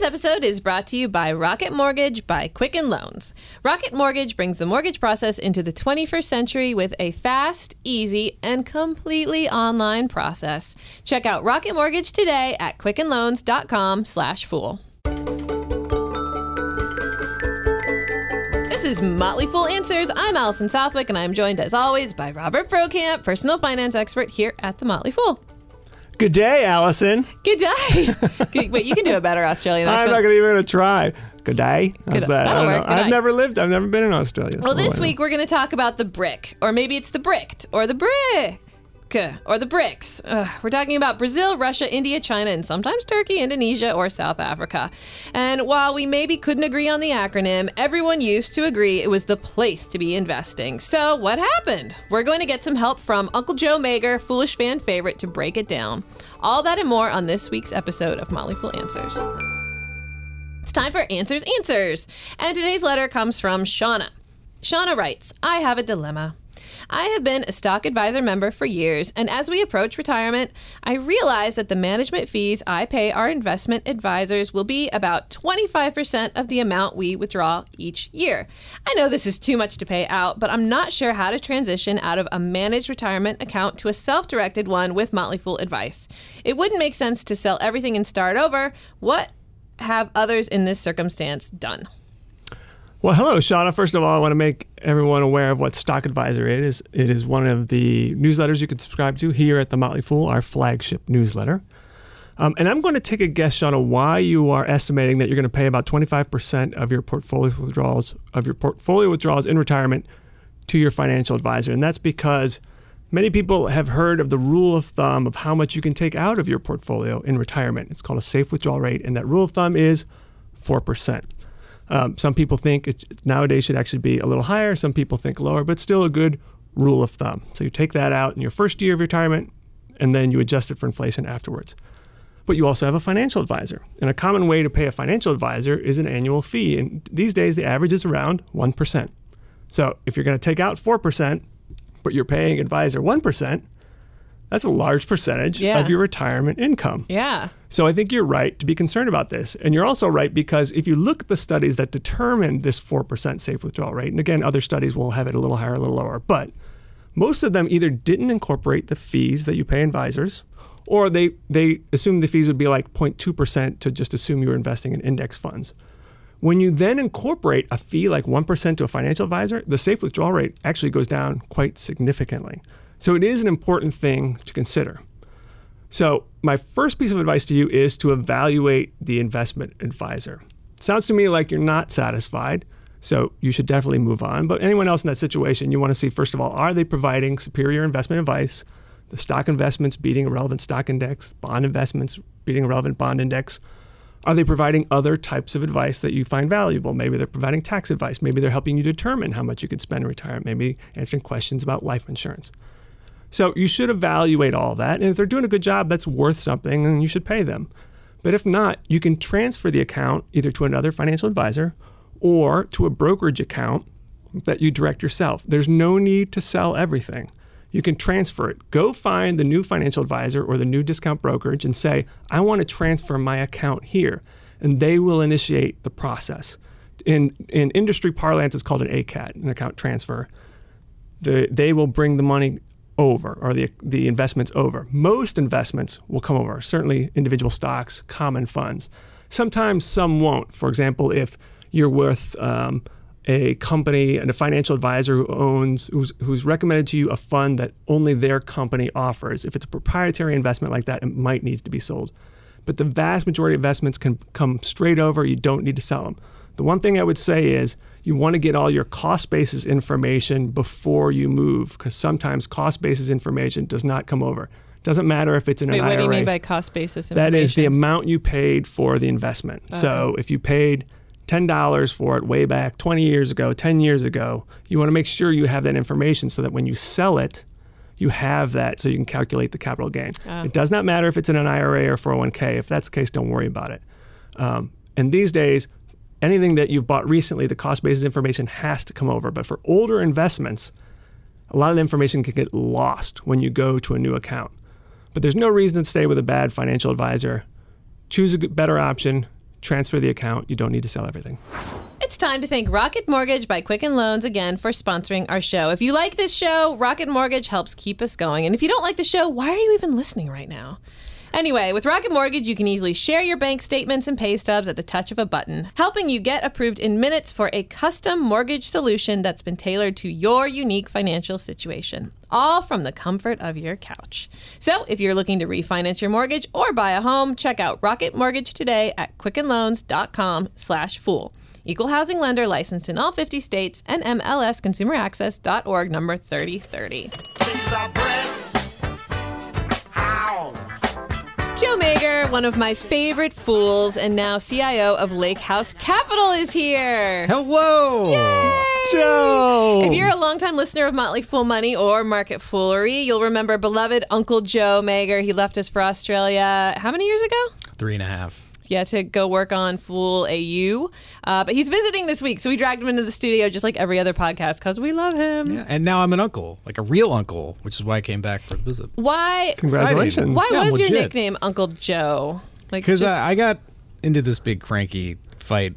Today's episode is brought to you by Rocket Mortgage by Quicken Loans. Rocket Mortgage brings the mortgage process into the 21st century with a fast, easy, and completely online process. Check out Rocket Mortgage today at quickenloans.com/fool. This is Motley Fool Answers. I'm Allison Southwick, and I'm joined as always by Robert Brokamp, personal finance expert here at the Motley Fool. Good day, Allison. Good day. Wait, you can do a better Australian accent. I'm not gonna even gonna try. Good day. How's Good- that? I don't know. I've never lived. I've never been in Australia. Well, so this week we're going to talk about the brick, or maybe it's the bricked, or the brick, or the bricks. Ugh, we're talking about Brazil, Russia, India, China, and sometimes Turkey, Indonesia, or South Africa. And while we maybe couldn't agree on the acronym, everyone used to agree it was the place to be investing. So, what happened? We're going to get some help from Uncle Joe Magyer, foolish fan favorite, to break it down. All that and more on this week's episode of Motley Fool Answers. It's time for Answers Answers. And today's letter comes from Shauna. Shauna writes I have a dilemma. I have been a stock advisor member for years, and as we approach retirement, I realize that the management fees I pay our investment advisors will be about 25% of the amount we withdraw each year. I know this is too much to pay out, but I'm not sure how to transition out of a managed retirement account to a self directed one with Motley Fool advice. It wouldn't make sense to sell everything and start over. What have others in this circumstance done? Well, hello, Shauna. First of all, I want to make everyone aware of what Stock Advisor is. It is one of the newsletters you can subscribe to here at the Motley Fool, our flagship newsletter. Um, and I'm going to take a guess, Shauna, why you are estimating that you're going to pay about 25% of your portfolio withdrawals of your portfolio withdrawals in retirement to your financial advisor, and that's because many people have heard of the rule of thumb of how much you can take out of your portfolio in retirement. It's called a safe withdrawal rate, and that rule of thumb is four percent. Um, some people think it nowadays should actually be a little higher. Some people think lower, but still a good rule of thumb. So you take that out in your first year of retirement, and then you adjust it for inflation afterwards. But you also have a financial advisor, and a common way to pay a financial advisor is an annual fee. And these days, the average is around one percent. So if you're going to take out four percent, but you're paying advisor one percent, that's a large percentage Yeah. of your retirement income. Yeah. So I think you're right to be concerned about this. And you're also right because if you look at the studies that determine this 4% safe withdrawal rate, and again, other studies will have it a little higher, a little lower, but most of them either didn't incorporate the fees that you pay advisors or they, they assumed the fees would be like 0.2% to just assume you were investing in index funds. When you then incorporate a fee like 1% to a financial advisor, the safe withdrawal rate actually goes down quite significantly. So it is an important thing to consider. So, my first piece of advice to you is to evaluate the investment advisor. Sounds to me like you're not satisfied, so you should definitely move on. But anyone else in that situation, you want to see first of all, are they providing superior investment advice? The stock investments beating a relevant stock index, bond investments beating a relevant bond index. Are they providing other types of advice that you find valuable? Maybe they're providing tax advice. Maybe they're helping you determine how much you could spend in retirement. Maybe answering questions about life insurance. So you should evaluate all that. And if they're doing a good job, that's worth something and you should pay them. But if not, you can transfer the account either to another financial advisor or to a brokerage account that you direct yourself. There's no need to sell everything. You can transfer it. Go find the new financial advisor or the new discount brokerage and say, I want to transfer my account here. And they will initiate the process. In, in industry parlance, it's called an ACAT, an account transfer the, they will bring the money over or the, the investments over. Most investments will come over, certainly individual stocks, common funds. Sometimes some won't. For example, if you're with um, a company and a financial advisor who owns, who's, who's recommended to you a fund that only their company offers, if it's a proprietary investment like that, it might need to be sold. But the vast majority of investments can come straight over. You don't need to sell them. The one thing I would say is you want to get all your cost basis information before you move because sometimes cost basis information does not come over. Doesn't matter if it's in Wait, an what IRA. do you mean by cost basis information? that is the amount you paid for the investment. So if you paid $10 for it way back 20 years ago, 10 years ago, you want to make sure you have that information so that when you sell it, you have that so you can calculate the capital gain. Oh. It does not matter if it's in an IRA or 401k. If that's the case, don't worry about it. Um, and these days, anything that you've bought recently, the cost basis information has to come over. But for older investments, a lot of the information can get lost when you go to a new account. But there's no reason to stay with a bad financial advisor. Choose a better option. transfer the account. You don't need to sell everything. It's time to thank Rocket Mortgage by Quicken Loans again for sponsoring our show. If you like this show, Rocket Mortgage helps keep us going. And if you don't like the show, why are you even listening right now? Anyway, with Rocket Mortgage, you can easily share your bank statements and pay stubs at the touch of a button, helping you get approved in minutes for a custom mortgage solution that's been tailored to your unique financial situation, all from the comfort of your couch. So, if you're looking to refinance your mortgage or buy a home, check out Rocket Mortgage today at quickenloans.com/fool. Equal housing lender licensed in all 50 states and MLSconsumeraccess.org number 3030. Joe Magyer, one of my favorite fools and now CIO of Lake House Capital, is here. Hello. Joe! If you're a longtime listener of Motley Fool Money or Market Foolery, you'll remember beloved Uncle Joe Magyer. He left us for Australia how many years ago? Three and a half. Yeah, to go work on Fool AU. Uh, but he's visiting this week, so we dragged him into the studio just like every other podcast because we love him. Yeah, and now I'm an uncle, like a real uncle, which is why I came back for the visit. Why? Congratulations. Why Yeah, was your nickname Uncle Joe? Like, Because just- I, I got into this big cranky fight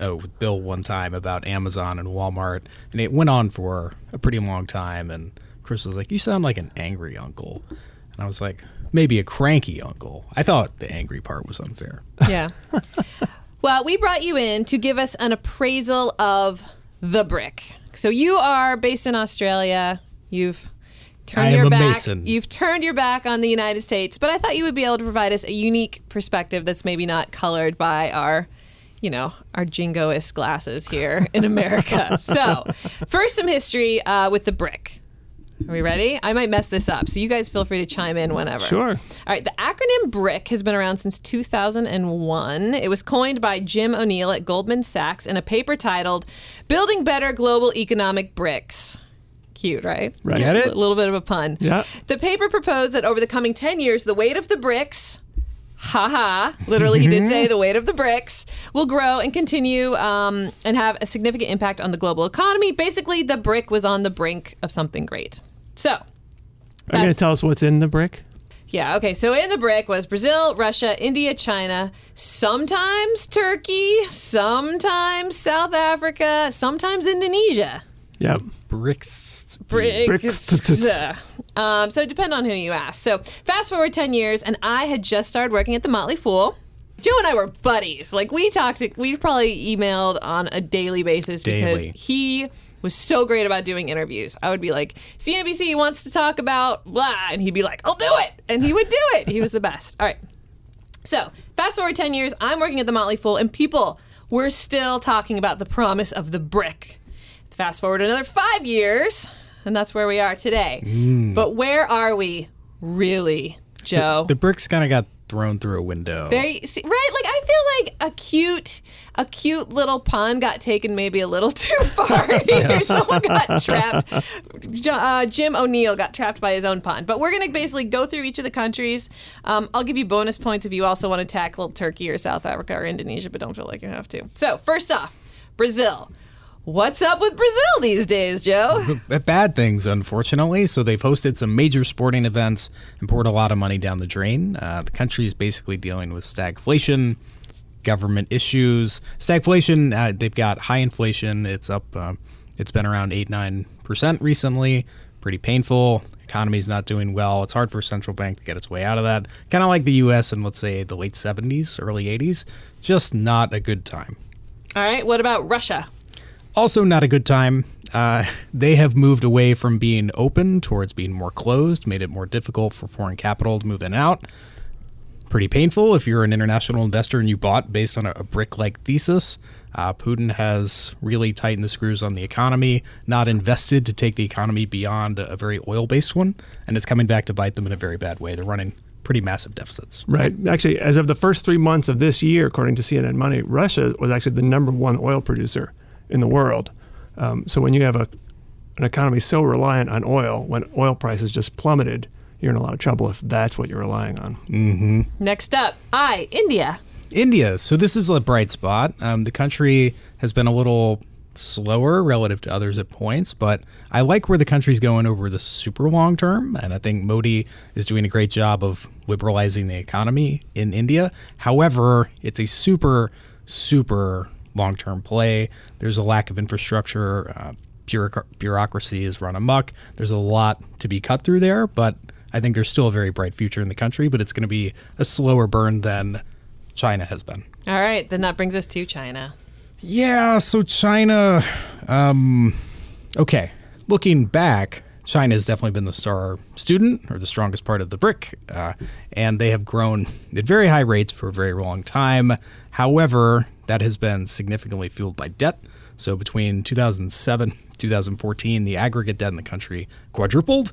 uh, with Bill one time about Amazon and Walmart, and it went on for a pretty long time. And Chris was like, "You sound like an angry uncle," and I was like, "Maybe a cranky uncle." I thought the angry part was unfair. Yeah. well, we brought you in to give us an appraisal of the brick. So you are based in Australia. You've turned I am your a back. Mason. You've turned your back on the United States, but I thought you would be able to provide us a unique perspective that's maybe not colored by our you know, our jingoist glasses here in America. so, first, some history uh, with the brick. Are we ready? I might mess this up, so you guys feel free to chime in whenever. Sure. All right, the acronym BRIC has been around since 2001. It was coined by Jim O'Neill at Goldman Sachs in a paper titled Building Better Global Economic Bricks. Cute, right? Right. Get it? A little bit of a pun. Yeah. The paper proposed that over the coming 10 years, the weight of the bricks, haha, literally, he did say the weight of the bricks, will grow and continue um, and have a significant impact on the global economy. Basically, the brick was on the brink of something great. So, Are you going to tell us what's in the brick? yeah, okay. So in the brick was Brazil, Russia, India, China, sometimes Turkey, sometimes South Africa, sometimes Indonesia. Yep. Bricks. Bricks. um, so it depends on who you ask. So fast forward 10 years, and I had just started working at the Motley Fool. Joe and I were buddies. Like we talked, we probably emailed on a daily basis Daily. because he was so great about doing interviews. I would be like, CNBC wants to talk about blah, and he'd be like, I'll do it, and he would do it. He was the best. All right. So fast forward 10 years, I'm working at the Motley Fool, and people were still talking about the promise of the brick. Fast forward another five years, and that's where we are today. Mm. But where are we really, Joe? The bricks kind of got thrown through a window. Very see, right. Like I feel like a cute, a cute little pun got taken maybe a little too far. here. Someone got trapped. Uh, Jim O'Neill got trapped by his own pun. But we're gonna basically go through each of the countries. Um, I'll give you bonus points if you also want to tackle Turkey or South Africa or Indonesia, but don't feel like you have to. So first off, Brazil. What's up with Brazil these days, Joe? Bad things, unfortunately. So they've hosted some major sporting events and poured a lot of money down the drain. Uh, the country is basically dealing with stagflation, government issues. Stagflation, uh, they've got high inflation. It's up. Uh, it's been around eight nine percent recently. Pretty painful. Economy's not doing well. It's hard for a central bank to get its way out of that. Kind of like the U.S. in let's say the late 70s, early 80s. Just not a good time. All right. What about Russia? Also, not a good time. Uh, they have moved away from being open towards being more closed, made it more difficult for foreign capital to move in and out. Pretty painful if you're an international investor and you bought based on a, a brick like thesis. Uh, Putin has really tightened the screws on the economy, not invested to take the economy beyond a, a very oil based one, and it's coming back to bite them in a very bad way. They're running pretty massive deficits. Right. Actually, as of the first three months of this year, according to CNN Money, Russia was actually the number one oil producer in the world. Um, so when you have a an economy so reliant on oil, when oil prices just plummeted, you're in a lot of trouble if that's what you're relying on. Next up, I, India. India. So this is a bright spot. Um, the country has been a little slower relative to others at points, but I like where the country's going over the super long term. And I think Modi is doing a great job of liberalizing the economy in India. However, it's a super, super long term play. There's a lack of infrastructure. Uh, bureaucracy is run amok. There's a lot to be cut through there, but I think there's still a very bright future in the country, but it's going to be a slower burn than China has been. All right, then that brings us to China. Yeah, so China, um, okay, looking back, China has definitely been the star student or the strongest part of the BRIC, uh, and they have grown at very high rates for a very long time. However, that has been significantly fueled by debt. So between 2007 2014, the aggregate debt in the country quadrupled.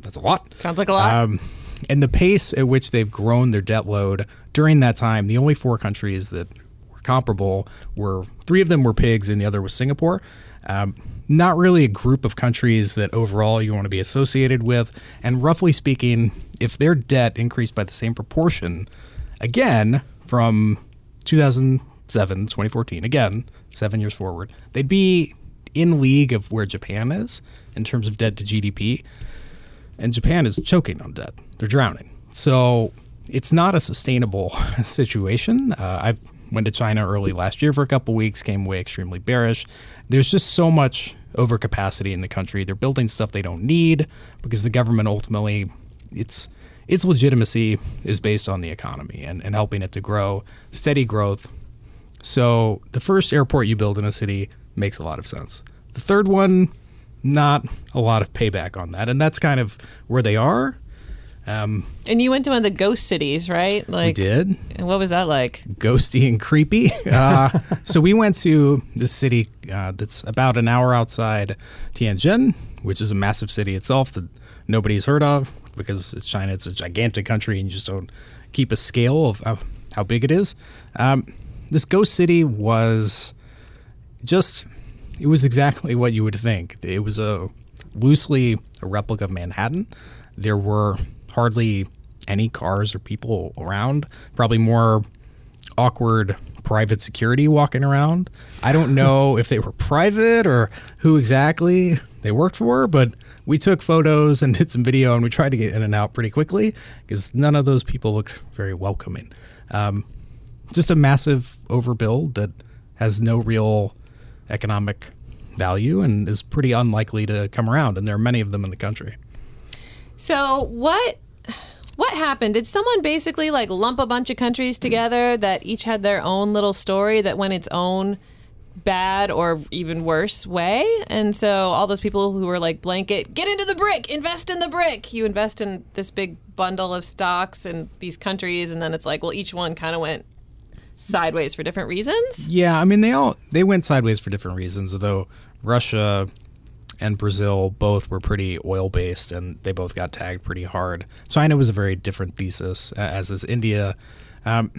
That's, a lot. Sounds like a lot. Um, and the pace at which they've grown their debt load during that time, the only four countries that were comparable were three of them were pigs and the other was Singapore. Um, not really a group of countries that overall you want to be associated with. And roughly speaking, if their debt increased by the same proportion, again, from 2007, 2014, again, seven years forward, they'd be in league of where Japan is in terms of debt to GDP. And Japan is choking on debt, they're drowning. So it's not a sustainable situation. Uh, I went to China early last year for a couple weeks, came away extremely bearish. There's just so much overcapacity in the country. They're building stuff they don't need because the government ultimately it's its legitimacy is based on the economy and, and helping it to grow, steady growth. So the first airport you build in a city makes a lot of sense. The third one, not a lot of payback on that, and that's kind of where they are. Um, and you went to one of the ghost cities, right? Like, we did. And what was that like? Ghosty and creepy. Uh, so we went to this city uh, that's about an hour outside Tianjin, which is a massive city itself that nobody's heard of because it's China. It's a gigantic country, and you just don't keep a scale of how, how big it is. Um, this ghost city was just it was exactly what you would think. It was a loosely a replica of Manhattan. There were hardly any cars or people around. Probably more awkward private security walking around. I don't know if they were private or who exactly they worked for, but we took photos and did some video and we tried to get in and out pretty quickly because none of those people looked very welcoming. Um, just a massive overbuild that has no real economic value and is pretty unlikely to come around. And there are many of them in the country. So what what happened? Did someone basically like lump a bunch of countries together that each had their own little story that went its own bad or even worse way? And so all those people who were like blanket, get into the brick, invest in the brick. You invest in this big bundle of stocks in these countries and then it's like, well each one kind of went sideways for different reasons? Yeah, I mean they all they went sideways for different reasons. Although Russia and Brazil both were pretty oil based, and they both got tagged pretty hard. China was a very different thesis, as is India. Um,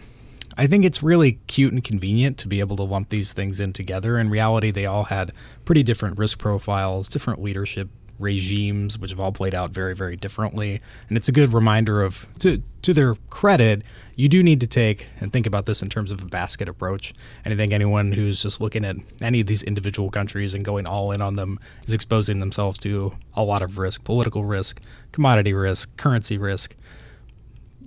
I think it's really cute and convenient to be able to lump these things in together. In reality, they all had pretty different risk profiles, different leadership regimes, which have all played out very, very differently. And it's a good reminder of, to, to their credit, you do need to take and think about this in terms of a basket approach. And I think anyone who's just looking at any of these individual countries and going all in on them is exposing themselves to a lot of risk political risk, commodity risk, currency risk.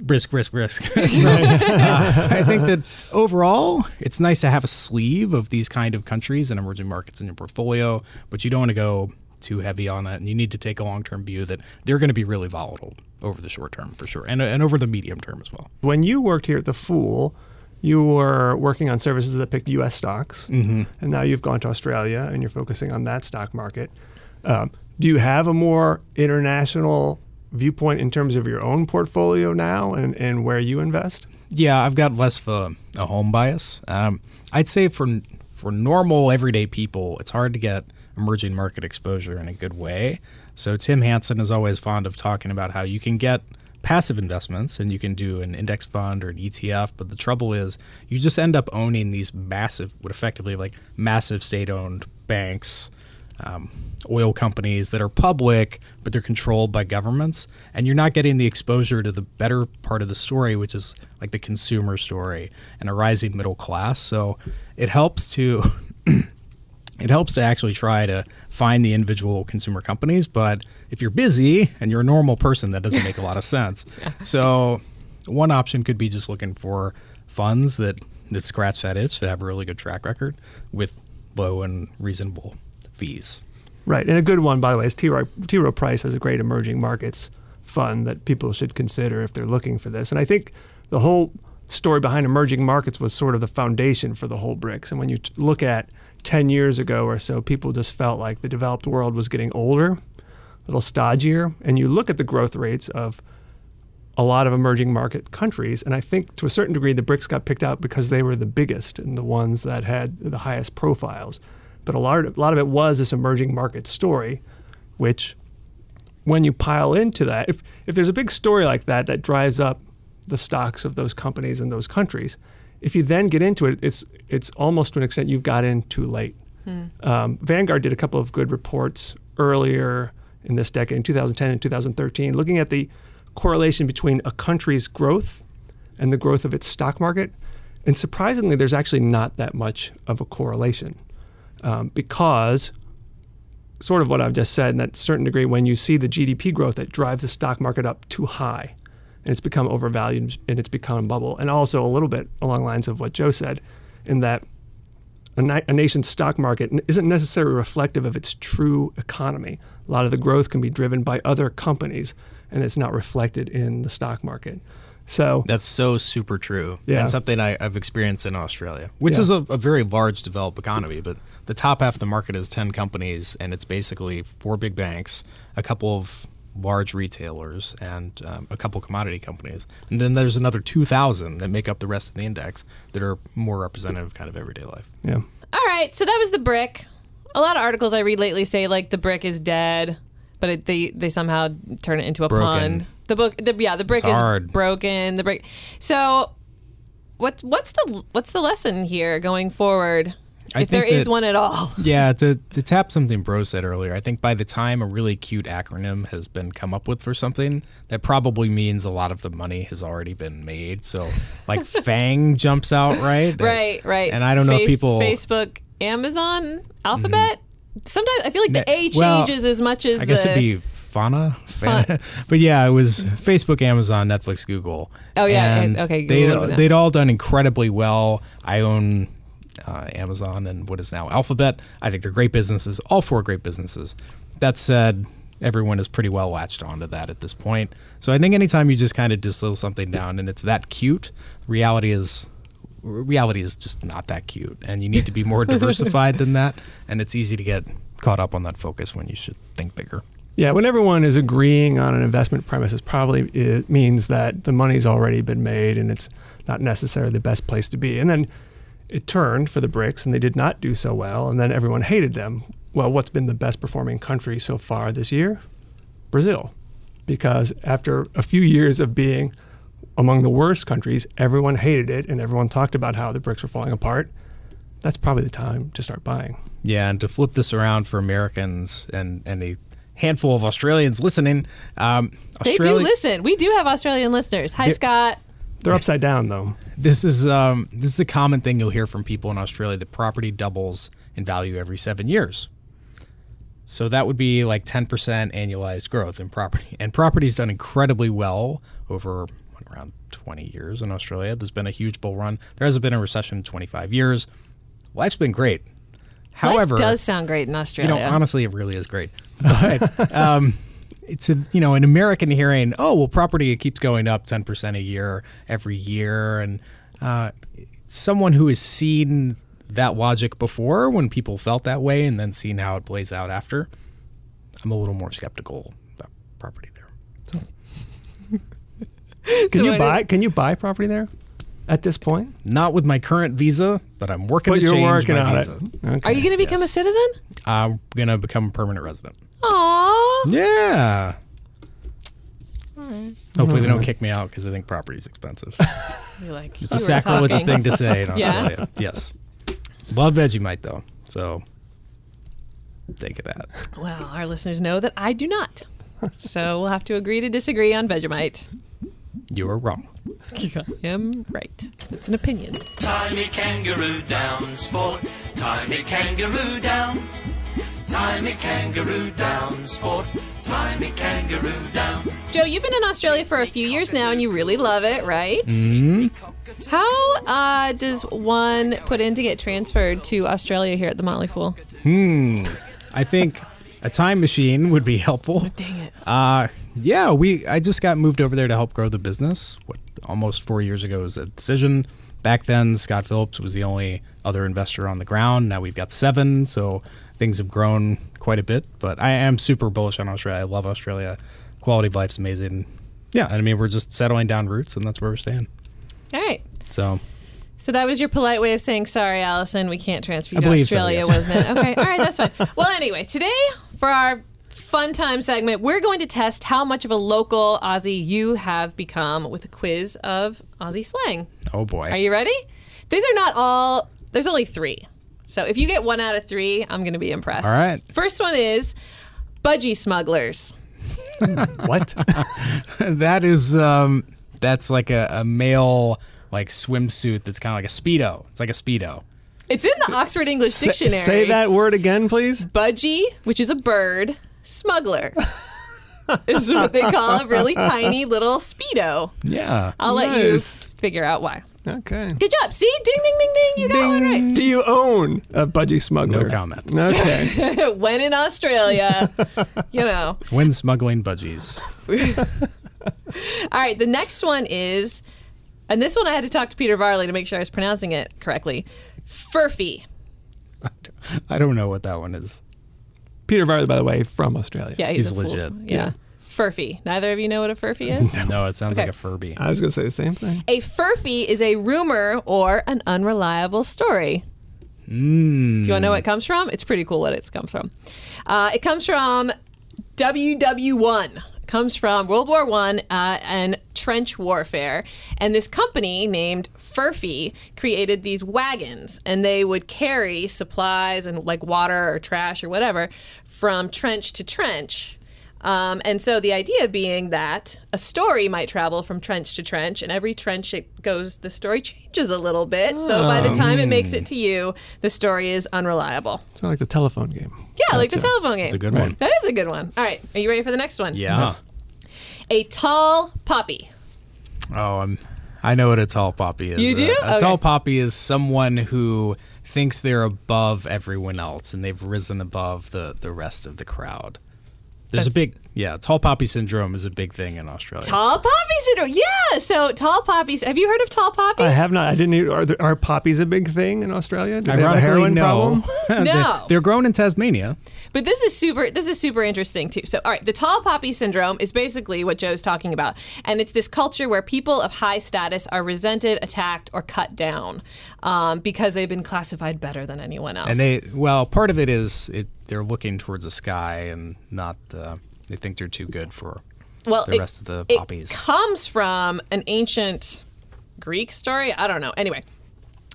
Risk, risk, risk. so, uh, I think that overall, it's nice to have a sleeve of these kind of countries and emerging markets in your portfolio, but you don't want to go too heavy on it, and you need to take a long term view that they're going to be really volatile over the short term for sure, and and over the medium term as well. When you worked here at the Fool, you were working on services that picked U.S. stocks, mm-hmm. and now you've gone to Australia and you're focusing on that stock market. Um, do you have a more international viewpoint in terms of your own portfolio now and, and where you invest? Yeah, I've got less of a, a home bias. Um, I'd say for for normal everyday people, it's hard to get emerging market exposure in a good way. So Tim Hanson is always fond of talking about how you can get passive investments and you can do an index fund or an ETF, but the trouble is you just end up owning these massive, what effectively like massive state-owned banks, um, oil companies that are public, but they're controlled by governments, and you're not getting the exposure to the better part of the story, which is like the consumer story and a rising middle class. So it helps to it helps to actually try to find the individual consumer companies. But if you're busy and you're a normal person, that doesn't make a lot of sense. So one option could be just looking for funds that that scratch that itch that have a really good track record with low and reasonable fees. Right, and a good one, by the way, is T. Rowe T. Rowe Price has a great emerging markets fund that people should consider if they're looking for this. And I think the whole story behind emerging markets was sort of the foundation for the whole BRICS. And when you t- look at 10 years ago or so, people just felt like the developed world was getting older, a little stodgier. And you look at the growth rates of a lot of emerging market countries. And I think to a certain degree, the BRICS got picked out because they were the biggest and the ones that had the highest profiles. But a lot of, a lot of it was this emerging market story, which when you pile into that, if, if there's a big story like that that drives up the stocks of those companies in those countries, if you then get into it, it's, it's almost to an extent you've got in too late. Um, Vanguard did a couple of good reports earlier in this decade, in 2010 and 2013, looking at the correlation between a country's growth and the growth of its stock market. And surprisingly, there's actually not that much of a correlation um, because, sort of what I've just said, in that certain degree, when you see the GDP growth that drives the stock market up too high and it's become overvalued and it's become a bubble. And also a little bit along the lines of what Joe said, in that a, na- a nation's stock market isn't necessarily reflective of its true economy. A lot of the growth can be driven by other companies, and it's not reflected in the stock market. So That's so super true. Yeah. And something I, I've experienced in Australia, which Yeah. is a, a very large developed economy, but the top half of the market is 10 companies, and it's basically four big banks, a couple of large retailers, and um, a couple commodity companies. And then there's another 2,000 that make up the rest of the index that are more representative of kind of everyday life. yeah, All right, so that was the brick. A lot of articles I read lately say like the brick is dead, but it, they they somehow turn it into a Broken. pun. The book, the, yeah, the brick It's is hard. broken. The brick. So, what's what's the what's the lesson here going forward? I if there think is that- one at all. Yeah, to, to tap something Bro said earlier, I think by the time a really cute acronym has been come up with for something, that probably means a lot of the money has already been made. So, like Fang jumps out, right? Right, right. And I don't know if people. Facebook, Amazon, Alphabet. Mm-hmm. Sometimes I feel like the A well, changes as much as I guess the. it'd be Fauna, but yeah, it was Facebook, Amazon, Netflix, Google. Oh, yeah, and okay, They'd, Google would know. they'd all done incredibly well. I own uh, Amazon and what is now Alphabet. I think they're great businesses. All four great businesses. That said, everyone is pretty well latched onto that at this point. So I think anytime you just kind of distill something down and it's that cute, reality is reality is just not that cute and you need to be more diversified than that and it's easy to get caught up on that focus when you should think bigger yeah. When everyone is agreeing on an investment premise, it probably it means that the money's already been made and it's not necessarily the best place to be. And then it turned for the BRICS, and they did not do so well. And then everyone hated them. Well, what's been the best performing country so far this year? Brazil, because after a few years of being among the worst countries, everyone hated it and everyone talked about how the BRICS were falling apart. That's probably the time to start buying. Yeah, and to flip this around for Americans and, and a handful of Australians listening, um, they do listen. We do have Australian listeners. Hi, Yeah. Scott. They're upside down though. this is um, this is a common thing you'll hear from people in Australia that property doubles in value every seven years. So that would be like 10% annualized growth in property. And property's done incredibly well over what, around 20 years in Australia. There's been a huge bull run. There hasn't been a recession in 25 years. Life's been great. However, Life does sound great in Australia. you Australia. know, honestly, it really is great. But um, it's a, you know an American hearing, oh well, property it keeps going up ten percent a year every year, and uh, someone who has seen that logic before when people felt that way, and then seen how it plays out after, I'm a little more skeptical about property there. Can So you buy? Can you buy property there at this point? Not with my current visa, but I'm working But to you're change working my on visa. it. Okay. Are you going to become a citizen? I'm gonna become a permanent resident. Aww. Yeah. Hopefully, they don't kick me out because I think property is expensive. You're like, It's a sacrilegious thing to say in Yeah. Australia. Yes. Love Vegemite though, so take it that. Well, our listeners know that I do not. So we'll have to agree to disagree on Vegemite. You are wrong. I am right. It's an opinion. Tiny kangaroo down sport. Tiny kangaroo down. Tie me kangaroo down. Sport. Tie me kangaroo down. Joe, you've been in Australia for a few years now and you really love it, right? Mm-hmm. How uh, does one put in to get transferred to Australia here at the Motley Fool? Hmm. I think a time machine would be helpful. Dang it. Uh, yeah, we. I just got moved over there to help grow the business. What almost four years ago was a decision. Back then, Scott Phillips was the only other investor on the ground. Now we've got seven, so things have grown quite a bit. But I am super bullish on Australia. I love Australia. Quality of life's amazing. Yeah, I mean we're just settling down roots, and that's where we're staying. All right. So So that was your polite way of saying sorry, Allison. We can't transfer you I to believe so, Australia, yes. wasn't it? Okay, all right, that's fine. Well, anyway, today for our fun time segment, we're going to test how much of a local Aussie you have become with a quiz of Aussie slang. oh boy, Are you ready? These are not all. There's only three. So if you get one out of three, I'm going to be impressed. All right. First one is budgie smugglers. What? that is um, that's like a, a male like swimsuit that's kind of like a speedo. It's like a speedo. It's in the Oxford English Say- Dictionary. Say that word again, please. budgie, which is a bird, smuggler. is what they call a really tiny little speedo. Yeah. I'll let you figure out why. Okay. Good job. See? Ding, ding, ding, ding. You got one right. Do you own a budgie smuggler? No comment. Okay. when in Australia, you know. When smuggling budgies. All right, the next one is, and this one I had to talk to Peter Varley to make sure I was pronouncing it correctly. Furphy. I don't know what that one is. Peter Varley, by the way, from Australia. Yeah, he's, He's a fool. legit. Yeah. Yeah. Furphy. Neither of you know what a furphy is? No, it sounds Okay. like a Furby. I was going to say the same thing. a furphy is a rumor or an unreliable story. Do you want to know what it comes from? It's pretty cool what it comes from. Uh, it comes from WW1. Comes from World War One uh, and trench warfare, and this company named Furphy created these wagons, and they would carry supplies and like water or trash or whatever from trench to trench. Um, and so the idea being that a story might travel from trench to trench, and every trench it goes, the story changes a little bit. So by the time it makes it to you, the story is unreliable. It's like the telephone game. Yeah, like the Gotcha. telephone game. It's a good one. That is a good one. All right, are you ready for the next one? Yeah. Yes. A tall poppy. Oh, I'm. I know what a tall poppy is. You do? A, a Okay. tall poppy is someone who thinks they're above everyone else and they've risen above the the rest of the crowd. There's a big yeah. Tall poppy syndrome is a big thing in Australia. Tall poppy syndrome. Yeah. So tall poppies. Have you heard of tall poppies? I have not. I didn't. Even, are, there, are poppies a big thing in Australia? Do they have a heroin no. problem? They're- No. they're grown in Tasmania. But this is super. This is super interesting too. So, all right, the tall poppy syndrome is basically what Joe's talking about, and it's this culture where people of high status are resented, attacked, or cut down um, because they've been classified better than anyone else. And they, well, part of it is it, they're looking towards the sky and not, uh, they think they're too good for well, the it- rest of the it poppies. comes from an ancient Greek story. I don't know. Anyway.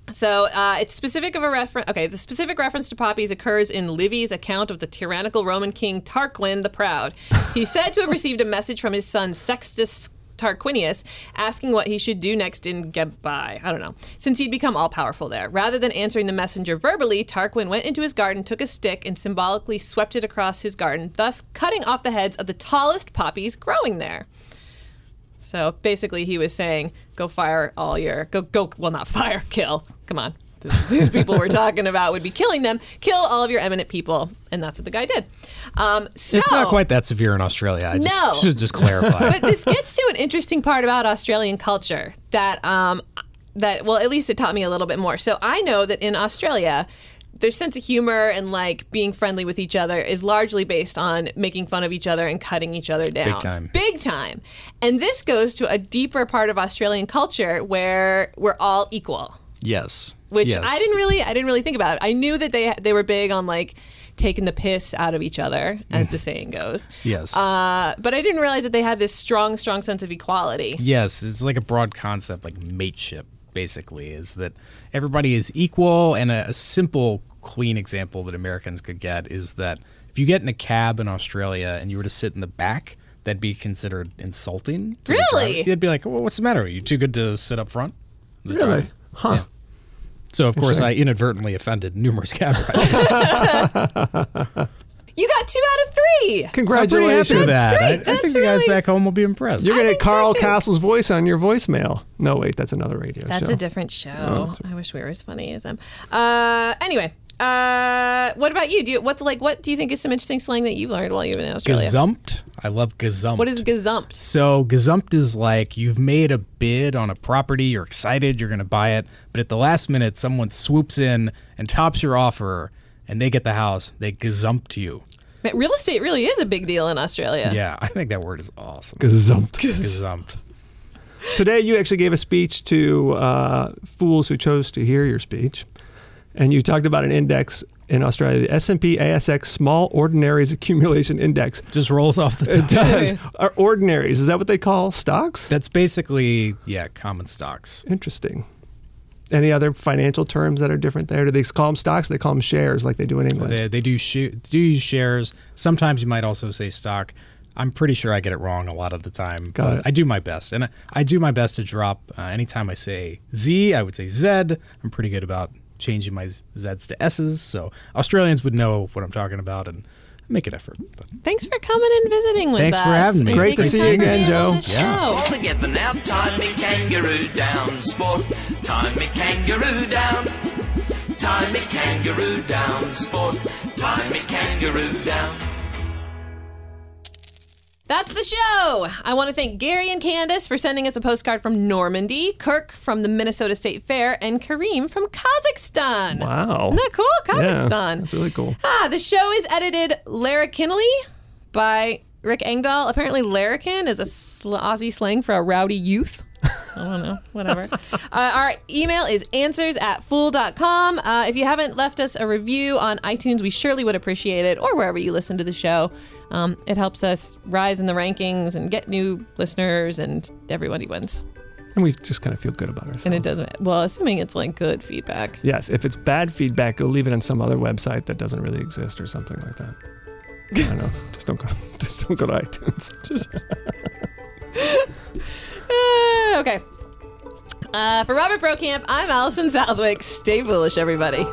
So uh, it's specific of a reference. Okay, the specific reference to poppies occurs in Livy's account of the tyrannical Roman king Tarquin the Proud. He's said to have received a message from his son Sextus Tarquinius asking what he should do next in Gabii. I don't know. Since he'd become all powerful there. Rather than answering the messenger verbally, Tarquin went into his garden, took a stick, and symbolically swept it across his garden, thus cutting off the heads of the tallest poppies growing there. So basically, he was saying, "Go fire all your go go well not fire kill. Come on." These people we're talking about would be killing them. Kill all of your eminent people, and that's what the guy did. Um, so, It's not quite that severe in Australia. I just, No. should just clarify. but this gets to an interesting part about Australian culture that um, that well, at least it taught me a little bit more. So I know that in Australia, their sense of humor and like being friendly with each other is largely based on making fun of each other and cutting each other down. Big time. Big time. And this goes to a deeper part of Australian culture where we're all equal yes. Which yes. I didn't really I didn't really think about. I knew that they they were big on like taking the piss out of each other, as the saying goes. Yes. Uh, but I didn't realize that they had this strong, strong sense of equality. Yes, it's like a broad concept, like mateship, basically, is that everybody is equal. And a, a simple, clean example that Americans could get is that if you get in a cab in Australia and you were to sit in the back, that'd be considered insulting. to the Really? driver. They'd be like, well, what's the matter? Are you too good to sit up front? The Really? driver. Huh. So of course sure. I inadvertently offended numerous cab riders. You got two out of three. I'm pretty Congratulations. that. great. I, I That's think the guys back home will be impressed. You're going to get Carl too. Kasell's voice on your voicemail. No, wait, that's another radio show. That's show. a different show. I wish we were as funny as them. Uh, anyway, uh, what about you? Do you, what's like? What do you think is some interesting slang that you've learned while you've been in Australia? Gazumped. I love gazumped. What is gazumped? So gazumped is like you've made a bid on a property, you're excited, you're going to buy it, but at the last minute, someone swoops in and tops your offer, and they get the house. They gazumped you. Man, Real estate really is a big deal in Australia. Yeah, I think that word is awesome. Gazumped. Gazumped. Today, you actually gave a speech to uh, fools who chose to hear your speech, and you talked about an index in Australia, the S&P ASX Small Ordinaries Accumulation Index. Just rolls off the tongue. It does. Are ordinaries, is that what they call stocks? That's basically yeah, common stocks. Interesting. Any other financial terms that are different there? Do they call them stocks? They call them shares like they do in England. They, they do sh- do use shares. Sometimes you might also say stock. I'm pretty sure I get it wrong a lot of the time, Got but it. I do my best, and I, I do my best to drop. Uh, anytime I say Z, I would say Z. I'm pretty good about changing my Z's to S's, so Australians would know what I'm talking about and make an effort. But Thanks for coming and visiting with Thanks us. for having me. and Great to see you again, Joe. Yeah. show. All together now, time me kangaroo down, sport. Time me kangaroo down. Time me kangaroo down, sport. Time me kangaroo down. That's the show. I want to thank Gary and Candace for sending us a postcard from Normandy, Kirk from the Minnesota State Fair, and Kareem from Kazakhstan. wow. Isn't that cool? Yeah, Kazakhstan. that's really cool. Ah, the show is edited Lara larrikinly by Rick Engdahl. Apparently, larrikin is a sl- Aussie slang for a rowdy youth. I don't know, whatever. uh, our email is answers at fool.com. Uh, if you haven't left us a review on iTunes, we surely would appreciate it, or wherever you listen to the show. Um, it helps us rise in the rankings and get new listeners, and everybody wins. And we just kind of feel good about ourselves. And it doesn't, well, assuming it's like good feedback. Yes, if it's bad feedback, go leave it on some other website that doesn't really exist or something like that. I don't know. Just don't go. Just don't go to iTunes. Okay. Uh, for Robert Brokamp, I'm Allison Southwick. Stay foolish, everybody.